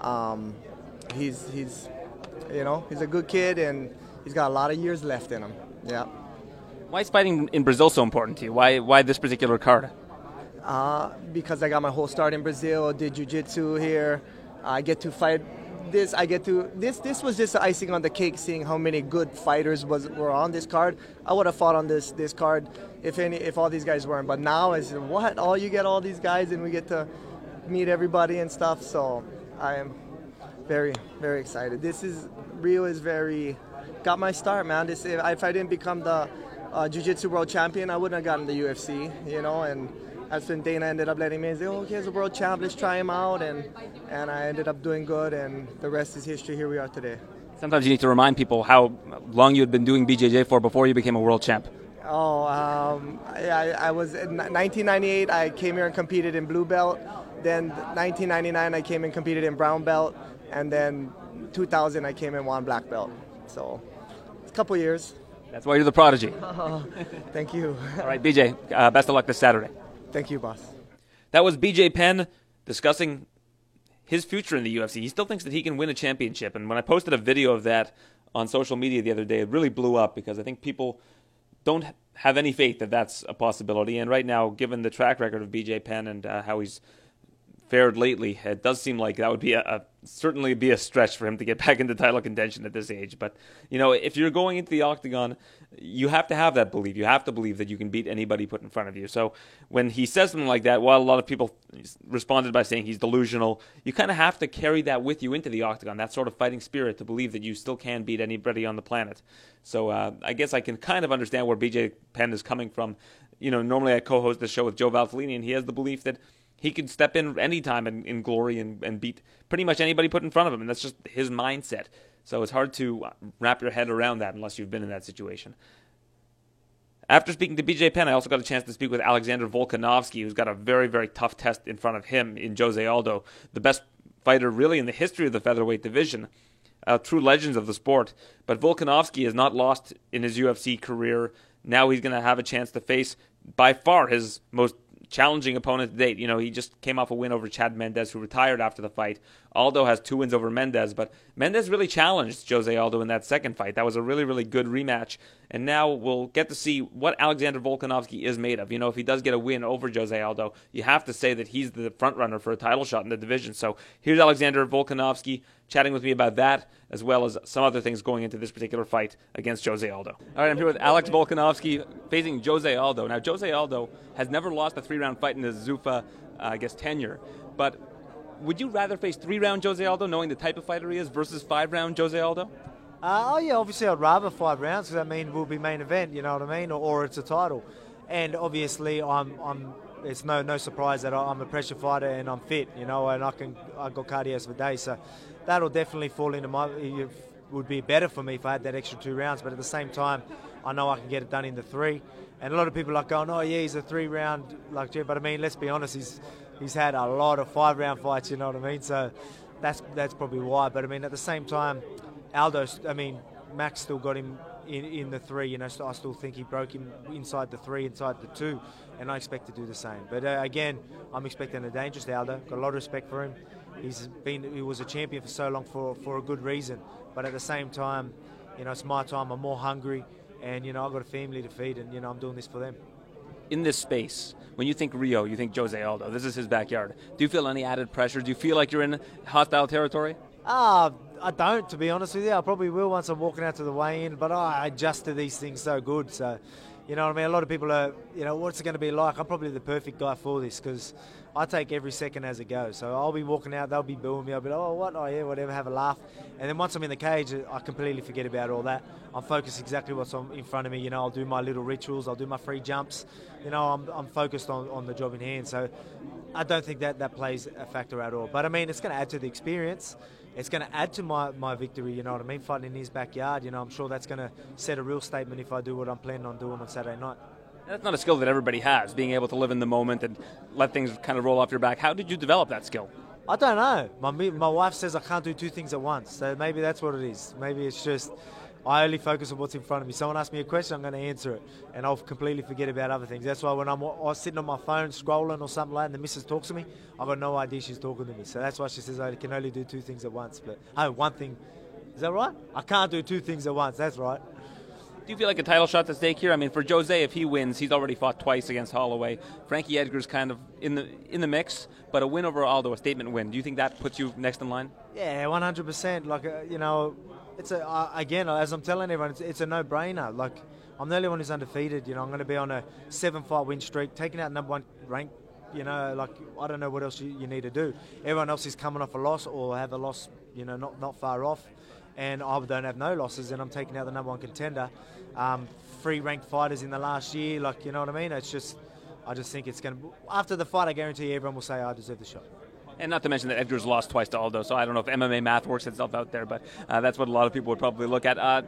Um, he's he's you know he's a good kid and he's got a lot of years left in him. Yeah. Why is fighting in Brazil so important to you? Why why this particular card? Uh, because I got my whole start in Brazil. Did jiu-jitsu here. I get to fight this. I get to this. This was just icing on the cake. Seeing how many good fighters was were on this card. I would have fought on this this card if any if all these guys weren't. But now is what? All you get all these guys and we get to meet everybody and stuff. So I am very, very excited. This is Rio is very got my start, man. This if I didn't become the uh, jiu-jitsu world champion, I wouldn't have gotten the UFC, you know, and that's when Dana ended up letting me say, oh, here's a world champ, let's try him out, and and I ended up doing good, and the rest is history. Here we are today. Sometimes you need to remind people how long you had been doing BJJ for before you became a world champ. Oh, um, I, I was in 1998. I came here and competed in blue belt. Then 1999, I came and competed in brown belt, and then 2000, I came and won black belt. So, it's a couple years. That's why you're the prodigy. Thank you. All right, BJ, uh, best of luck this Saturday. Thank you, boss. That was BJ Penn discussing his future in the UFC. He still thinks that he can win a championship. And when I posted a video of that on social media the other day, it really blew up because I think people don't have any faith that that's a possibility. And right now, given the track record of BJ Penn and uh, how he's fared lately, it does seem like that would be a, a, certainly be a stretch for him to get back into title contention at this age. But you know, if you're going into the octagon, you have to have that belief. You have to believe that you can beat anybody put in front of you. So when he says something like that, while a lot of people responded by saying he's delusional, you kind of have to carry that with you into the octagon. That sort of fighting spirit to believe that you still can beat anybody on the planet. So uh, I guess I can kind of understand where BJ Penn is coming from. You know, normally I co-host the show with Joe Valtellini, and he has the belief that he could step in anytime in, in glory and, and beat pretty much anybody put in front of him, and that's just his mindset. So it's hard to wrap your head around that unless you've been in that situation. After speaking to BJ Penn, I also got a chance to speak with Alexander Volkanovski, who's got a very, very tough test in front of him in Jose Aldo, the best fighter really in the history of the featherweight division. Uh, true legends of the sport. But Volkanovski has not lost in his UFC career. Now he's going to have a chance to face by far his most challenging opponent to date. You know, he just came off a win over Chad Mendes, who retired after the fight. Aldo has two wins over Mendes, but Mendes really challenged Jose Aldo in that second fight. That was a really, really good rematch. And now we'll get to see what Alexander Volkanovski is made of. You know, if he does get a win over Jose Aldo, you have to say that he's the front runner for a title shot in the division. So here's Alexander Volkanovski chatting with me about that, as well as some other things going into this particular fight against Jose Aldo. All right, I'm here with Alex Volkanovski facing Jose Aldo. Now, Jose Aldo has never lost a three round fight in his Zuffa, uh, I guess, tenure. But would you rather face three round Jose Aldo, knowing the type of fighter he is, versus five round Jose Aldo? Uh, oh yeah, obviously I'd rather five rounds because that means we'll be main event, you know what I mean, or, or, it's a title. And obviously I'm, I'm it's no no surprise that I'm a pressure fighter and I'm fit, you know, and I can I got cardio for days, so that'll definitely fall into my It would be better for me if I had that extra two rounds. But at the same time, I know I can get it done in the three. And a lot of people are like going, oh yeah, he's a three round like But I mean, let's be honest, he's he's had a lot of five round fights. You know what I mean? So that's that's probably why. But I mean, at the same time, Aldo, I mean, Max still got him in, in the three. You know, so I still think he broke him inside the three, inside the two, and I expect to do the same. But uh, again, I'm expecting a dangerous Aldo. Got a lot of respect for him. He's been he was a champion for so long for for a good reason. But at the same time, you know, it's my time. I'm more hungry, and you know, I've got a family to feed, and you know, I'm doing this for them in this space, when you think Rio, you think Jose Aldo. This is his backyard. Do you feel any added pressure? Do you feel like you're in hostile territory? Ah, uh, I don't, to be honest with you. I probably will once I'm walking out to the weigh-in, but I adjust to these things so good. So, you know what I mean? A lot of people are, you know, what's it going to be like? I'm probably the perfect guy for this because I take every second as it goes. So I'll be walking out, they'll be booing me. I'll be like, oh, what? Oh, yeah, whatever, have a laugh. And then once I'm in the cage, uh, I completely forget about all that. I'm focused exactly what's on, in front of me. You know, I'll do my little rituals, I'll do my free jumps. You know, I'm, I'm focused on, on the job in hand. So I don't think that that plays a factor at all. But I mean, it's going to add to the experience it's going to add to my, my victory, you know what I mean? Fighting in his backyard, you know, I'm sure that's going to set a real statement if I do what I'm planning on doing on Saturday night. That's not a skill that everybody has, being able to live in the moment and let things kind of roll off your back. How did you develop that skill? I don't know. My, my wife says I can't do two things at once, so maybe that's what it is. Maybe it's just I only focus on what's in front of me. Someone asks me a question, I'm going to answer it, and I'll completely forget about other things. That's why when I'm, I'm sitting on my phone scrolling or something like that, and the missus talks to me, I've got no idea she's talking to me. So that's why she says I can only do two things at once. But oh, one thing, is that right? I can't do two things at once. That's right. Do you feel like a title shot at stake here? I mean, for Jose, if he wins, he's already fought twice against Holloway. Frankie Edgar's kind of in the in the mix, but a win over Aldo, a statement win. Do you think that puts you next in line? Yeah, 100%. Like uh, you know, it's a uh, again as I'm telling everyone, it's, it's a no-brainer. Like I'm the only one who's undefeated. You know, I'm going to be on a seven-fight win streak, taking out number one ranked you know, like I don't know what else you, you need to do. Everyone else is coming off a loss or have a loss, you know, not not far off, and I don't have no losses, and I'm taking out the number one contender. Um, three ranked fighters in the last year, like you know what I mean. It's just, I just think it's going to. After the fight, I guarantee everyone will say I deserve the shot. And not to mention that Edgar's lost twice to Aldo, so I don't know if MMA math works itself out there, but uh, that's what a lot of people would probably look at. Uh,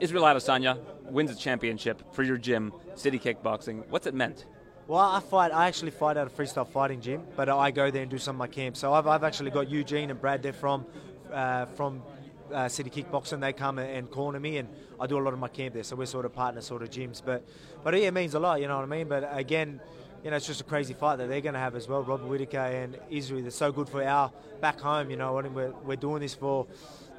Israel Adesanya wins a championship for your gym, City Kickboxing. What's it meant? Well, I fight. I actually fight at a freestyle fighting gym, but I go there and do some of my camps. So I've, I've actually got Eugene and Brad there from uh, from uh, City Kickboxing. They come and corner me, and I do a lot of my camp there. So we're sort of partner sort of gyms. But but it means a lot. You know what I mean? But again. You know, it's just a crazy fight that they're going to have as well. Robert Whitaker and Israel, they're so good for our back home. You know, we're, we're doing this for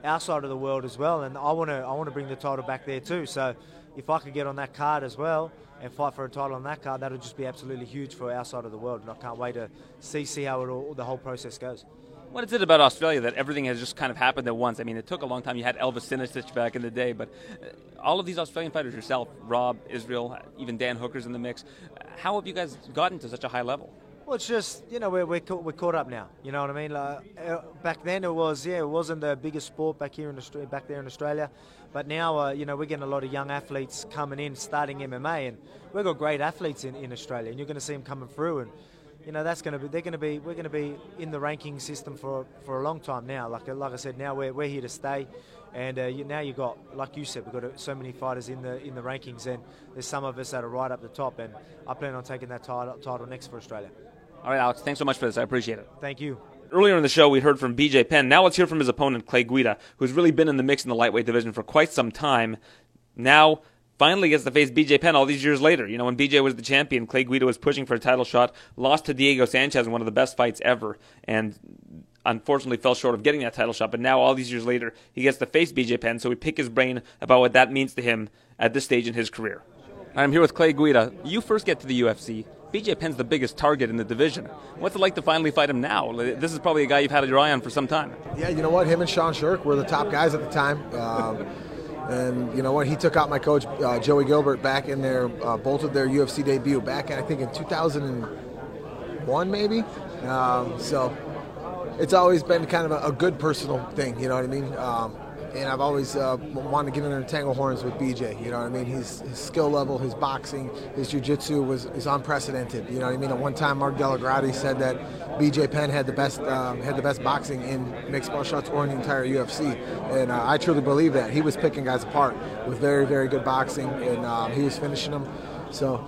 our side of the world as well, and I want to I want to bring the title back there too. So if I could get on that card as well and fight for a title on that card, that would just be absolutely huge for our side of the world. And I can't wait to see see how it all, the whole process goes. What is it about Australia that everything has just kind of happened at once? I mean, it took a long time. You had Elvis Sinosic back in the day, but uh, all of these Australian fighters, yourself, Rob, Israel, even Dan Hooker's in the mix. How have you guys gotten to such a high level? Well, it's just you know we're we're, we're caught up now. You know what I mean? Like, uh, back then it was yeah it wasn't the biggest sport back here in Australia, back there in Australia, but now uh, you know we're getting a lot of young athletes coming in starting MMA, and we've got great athletes in, in Australia, and you're going to see them coming through and you know that's going to be they're going to be we're going to be in the ranking system for for a long time now. Like like I said, now we're, we're here to stay, and uh, you, now you got like you said, we've got uh, so many fighters in the in the rankings, and there's some of us that are right up the top, and I plan on taking that title title next for Australia. All right, Alex, thanks so much for this. I appreciate it. Thank you. Earlier in the show, we heard from BJ Penn. Now let's hear from his opponent, Clay Guida, who's really been in the mix in the lightweight division for quite some time. Now finally gets to face BJ Penn all these years later. You know, when BJ was the champion, Clay Guida was pushing for a title shot, lost to Diego Sanchez in one of the best fights ever, and unfortunately fell short of getting that title shot. But now, all these years later, he gets to face BJ Penn, so we pick his brain about what that means to him at this stage in his career. I'm here with Clay Guida. You first get to the UFC. BJ Penn's the biggest target in the division. What's it like to finally fight him now? This is probably a guy you've had your eye on for some time. Yeah, you know what? Him and Sean Sherk were the top guys at the time. Um, and you know what? He took out my coach uh, Joey Gilbert back in their uh, bolted their UFC debut back, I think, in 2001, maybe. Um, so it's always been kind of a, a, good personal thing. You know what I mean? Um, and I've always uh, wanted to get in there tangle horns with BJ. You know what I mean? His, his skill level, his boxing, his jiu-jitsu was is unprecedented. You know what I mean? At one time, Mark DellaGrotte said that BJ Penn had the best um, had the best boxing in mixed martial arts or in the entire UFC, and uh, I truly believe that. He was picking guys apart with very very good boxing, and um, he was finishing them. So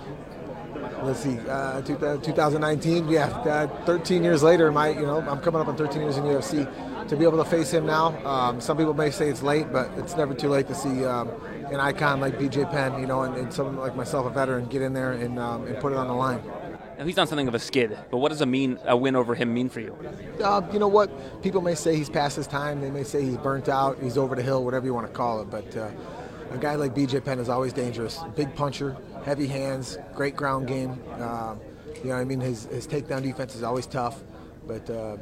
let's see, uh, 2019, yeah, uh, 13 years later, my, you know, I'm coming up on 13 years in UFC. To be able to face him now, um, some people may say it's late, but it's never too late to see um, an icon like BJ Penn, you know, and, and, someone like myself, a veteran, get in there and, um, and put it on the line. Now he's on something of a skid, but what does a mean a win over him mean for you? Uh, you know what? People may say he's past his time. They may say he's burnt out. He's over the hill, whatever you want to call it. But uh, a guy like BJ Penn is always dangerous. Big puncher, heavy hands, great ground game. Uh, you know, I mean, his, his takedown defense is always tough, but uh,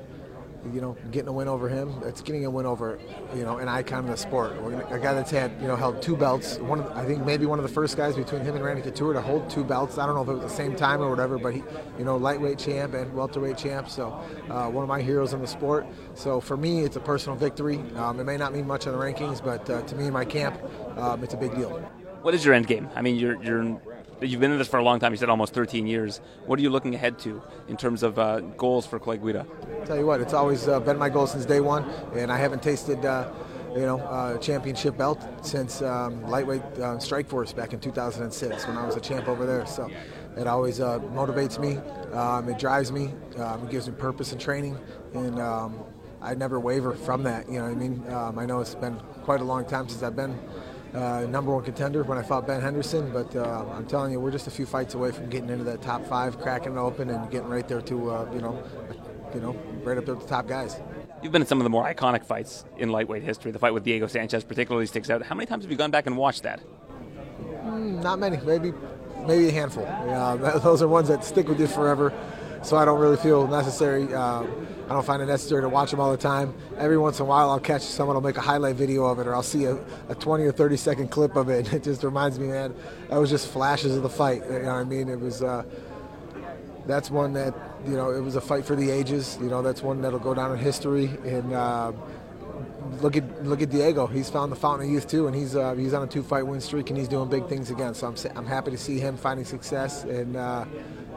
you know, getting a win over him, it's getting a win over, you know, an icon in the sport. A guy that's had, you know, held two belts. One, of, I think maybe one of the first guys between him and Randy Couture to hold two belts. I don't know if it was the same time or whatever, but he, you know, lightweight champ and welterweight champ. So uh, one of my heroes in the sport. So for me, it's a personal victory. Um, it may not mean much in the rankings, but uh, to me in my camp, um, it's a big deal. What is your end game? I mean, you're you're you've been in this for a long time. You said almost 13 years. What are you looking ahead to in terms of uh, goals for Clay Guida? Tell you what, it's always uh, been my goal since day one, and I haven't tasted. Uh, you know, uh, championship belt since um, lightweight uh, Strikeforce back in 2006 when I was a champ over there. So it always uh, motivates me. Um, it drives me. Um, it gives me purpose in training, and um, I never waver from that. You know what I mean? Um, I know it's been quite a long time since I've been uh, number one contender when I fought Ben Henderson. But uh, I'm telling you, we're just a few fights away from getting into that top five, cracking it open, and getting right there to uh, you know, you know, right up there with the top guys. You've been in some of the more iconic fights in lightweight history. The fight with Diego Sanchez particularly sticks out. How many times have you gone back and watched that? Mm, not many. Maybe, maybe a handful. Yeah, those are ones that stick with you forever. So I don't really feel necessary. Uh, I don't find it necessary to watch them all the time. Every once in a while, I'll catch someone will make a highlight video of it, or I'll see a, a 20 or 30 second clip of it. It just reminds me, man, that was just flashes of the fight. You know what I mean? It was. Uh, that's one that you know, it was a fight for the ages. You know, that's one that'll go down in history. And uh, look at look at Diego. He's found the fountain of youth too, and he's uh, he's on a two-fight win streak, and he's doing big things again. So I'm I'm happy to see him finding success, and uh,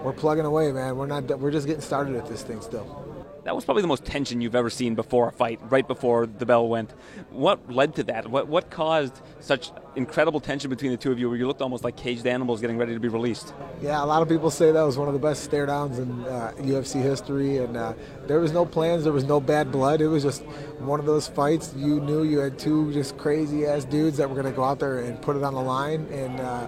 we're plugging away, man. We're not we're just getting started at this thing still. That was probably the most tension you've ever seen before a fight, right before the bell went. What led to that? What what caused such incredible tension between the two of you, where you looked almost like caged animals getting ready to be released? Yeah, a lot of people say that was one of the best stare downs in uh, UFC history, and uh, there was no plans, there was no bad blood. It was just one of those fights. You knew you had two just crazy ass dudes that were going to go out there and put it on the line, and. Uh,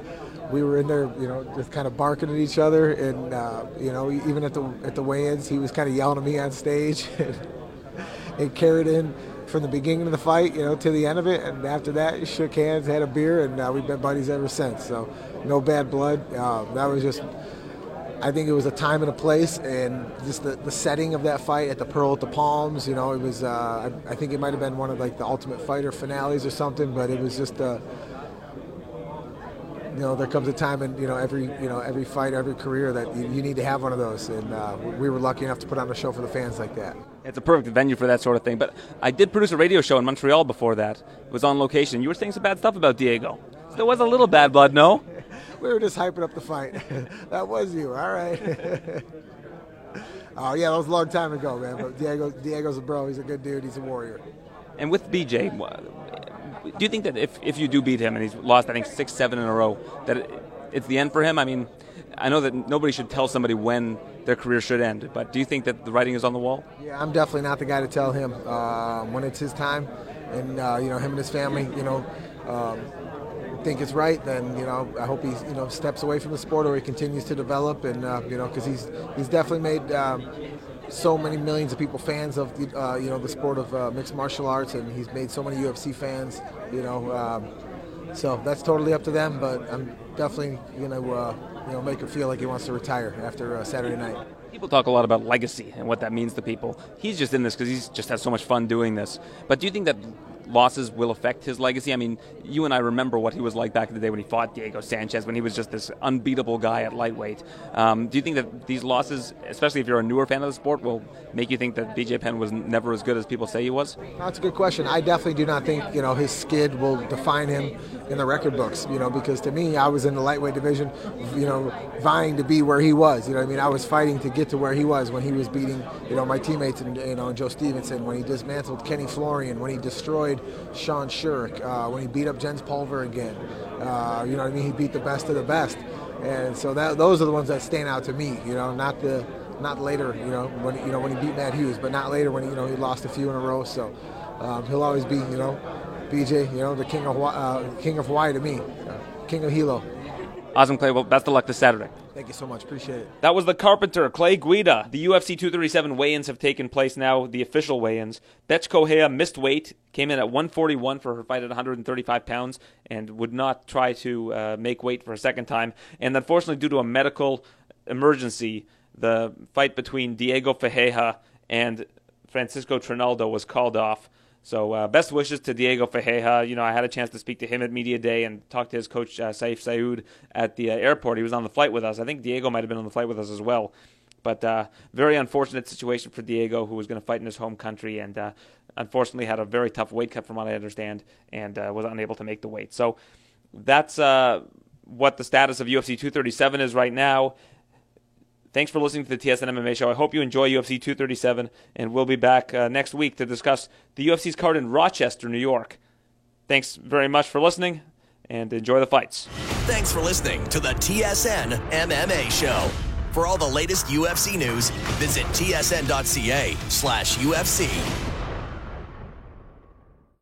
we were in there, you know, just kind of barking at each other, and uh, you know, even at the at the weigh-ins, he was kind of yelling at me on stage. it carried in from the beginning of the fight, you know, to the end of it, and after that, shook hands, had a beer, and uh, we've been buddies ever since. So, no bad blood. Uh, that was just. I think it was a time and a place, and just the, the setting of that fight at the Pearl at the Palms. You know, it was. Uh, I, I, think it might have been one of like the Ultimate Fighter finales or something, but it was just a you know, there comes a time in you know every you know every fight, every career that you, you need to have one of those, and uh, we were lucky enough to put on a show for the fans like that. It's a perfect venue for that sort of thing. But I did produce a radio show in Montreal before that. It was on location. You were saying some bad stuff about Diego. So there was a little bad blood, no? we were just hyping up the fight. that was you, all right. oh yeah, that was a long time ago, man. But Diego, Diego's a bro. He's a good dude. He's a warrior. And with BJ, do you think that if, if you do beat him and he's lost, I think six, seven in a row, that it, it's the end for him? I mean, I know that nobody should tell somebody when their career should end, but do you think that the writing is on the wall? Yeah, I'm definitely not the guy to tell him uh, when it's his time, and uh, you know him and his family, you know. Um, think it's right, then you know I hope he you know steps away from the sport or he continues to develop, and uh, you know because he's he's definitely made um, so many millions of people fans of the, uh, you know the sport of uh, mixed martial arts, and he's made so many UFC fans. You know, um, so that's totally up to them. But I'm definitely know uh, you know make him feel like he wants to retire after uh, Saturday night. People talk a lot about legacy and what that means to people. He's just in this because he's just had so much fun doing this. But do you think that losses will affect his legacy. I mean, you and I remember what he was like back in the day when he fought Diego Sanchez, when he was just this unbeatable guy at lightweight. Um, do you think that these losses, especially if you're a newer fan of the sport, will make you think that BJ Penn was never as good as people say he was? That's a good question. I definitely do not think you know his skid will define him in the record books. You know, because to me, I was in the lightweight division, you know, vying to be where he was. You know, I mean, I was fighting to get to where he was when he was beating you know my teammates and you know Joe Stevenson, when he dismantled Kenny Florian, when he destroyed Sean Sherk, uh, when he beat up Jens Pulver again. Uh, you know what I mean? He beat the best of the best. And so that, those are the ones that stand out to me, you know, not the not later, you know, when you know when he beat Matt Hughes, but not later when you know he lost a few in a row. So um, he'll always be, you know, BJ, you know, the king of uh, king of Hawaii to me, king of Hilo. Awesome, Clay. Well, best of luck this Saturday. Thank you so much. Appreciate it. That was the Carpenter, Clay Guida. The UFC 237 weigh-ins have taken place now, the official weigh-ins. Bethe Correia missed weight, came in at 141 for her fight at 135 pounds, and would not try to uh, make weight for a second time. And unfortunately, due to a medical emergency, the fight between Diego Ferreira and Francisco Trinaldo was called off. So uh, best wishes to Diego Ferreira. You know, I had a chance to speak to him at media day and talk to his coach uh, Saif Saud at the uh, airport. He was on the flight with us. I think Diego might have been on the flight with us as well. But uh, very unfortunate situation for Diego, who was going to fight in his home country, and uh, unfortunately had a very tough weight cut, from what I understand, and uh, was unable to make the weight. So that's uh, what the status of UFC 237 is right now. Thanks for listening to the TSN MMA show. I hope you enjoy UFC 237, and we'll be back uh, next week to discuss the UFC's card in Rochester, New York. Thanks very much for listening, and enjoy the fights. Thanks for listening to the TSN MMA show. For all the latest UFC news, visit tsn.ca slash UFC.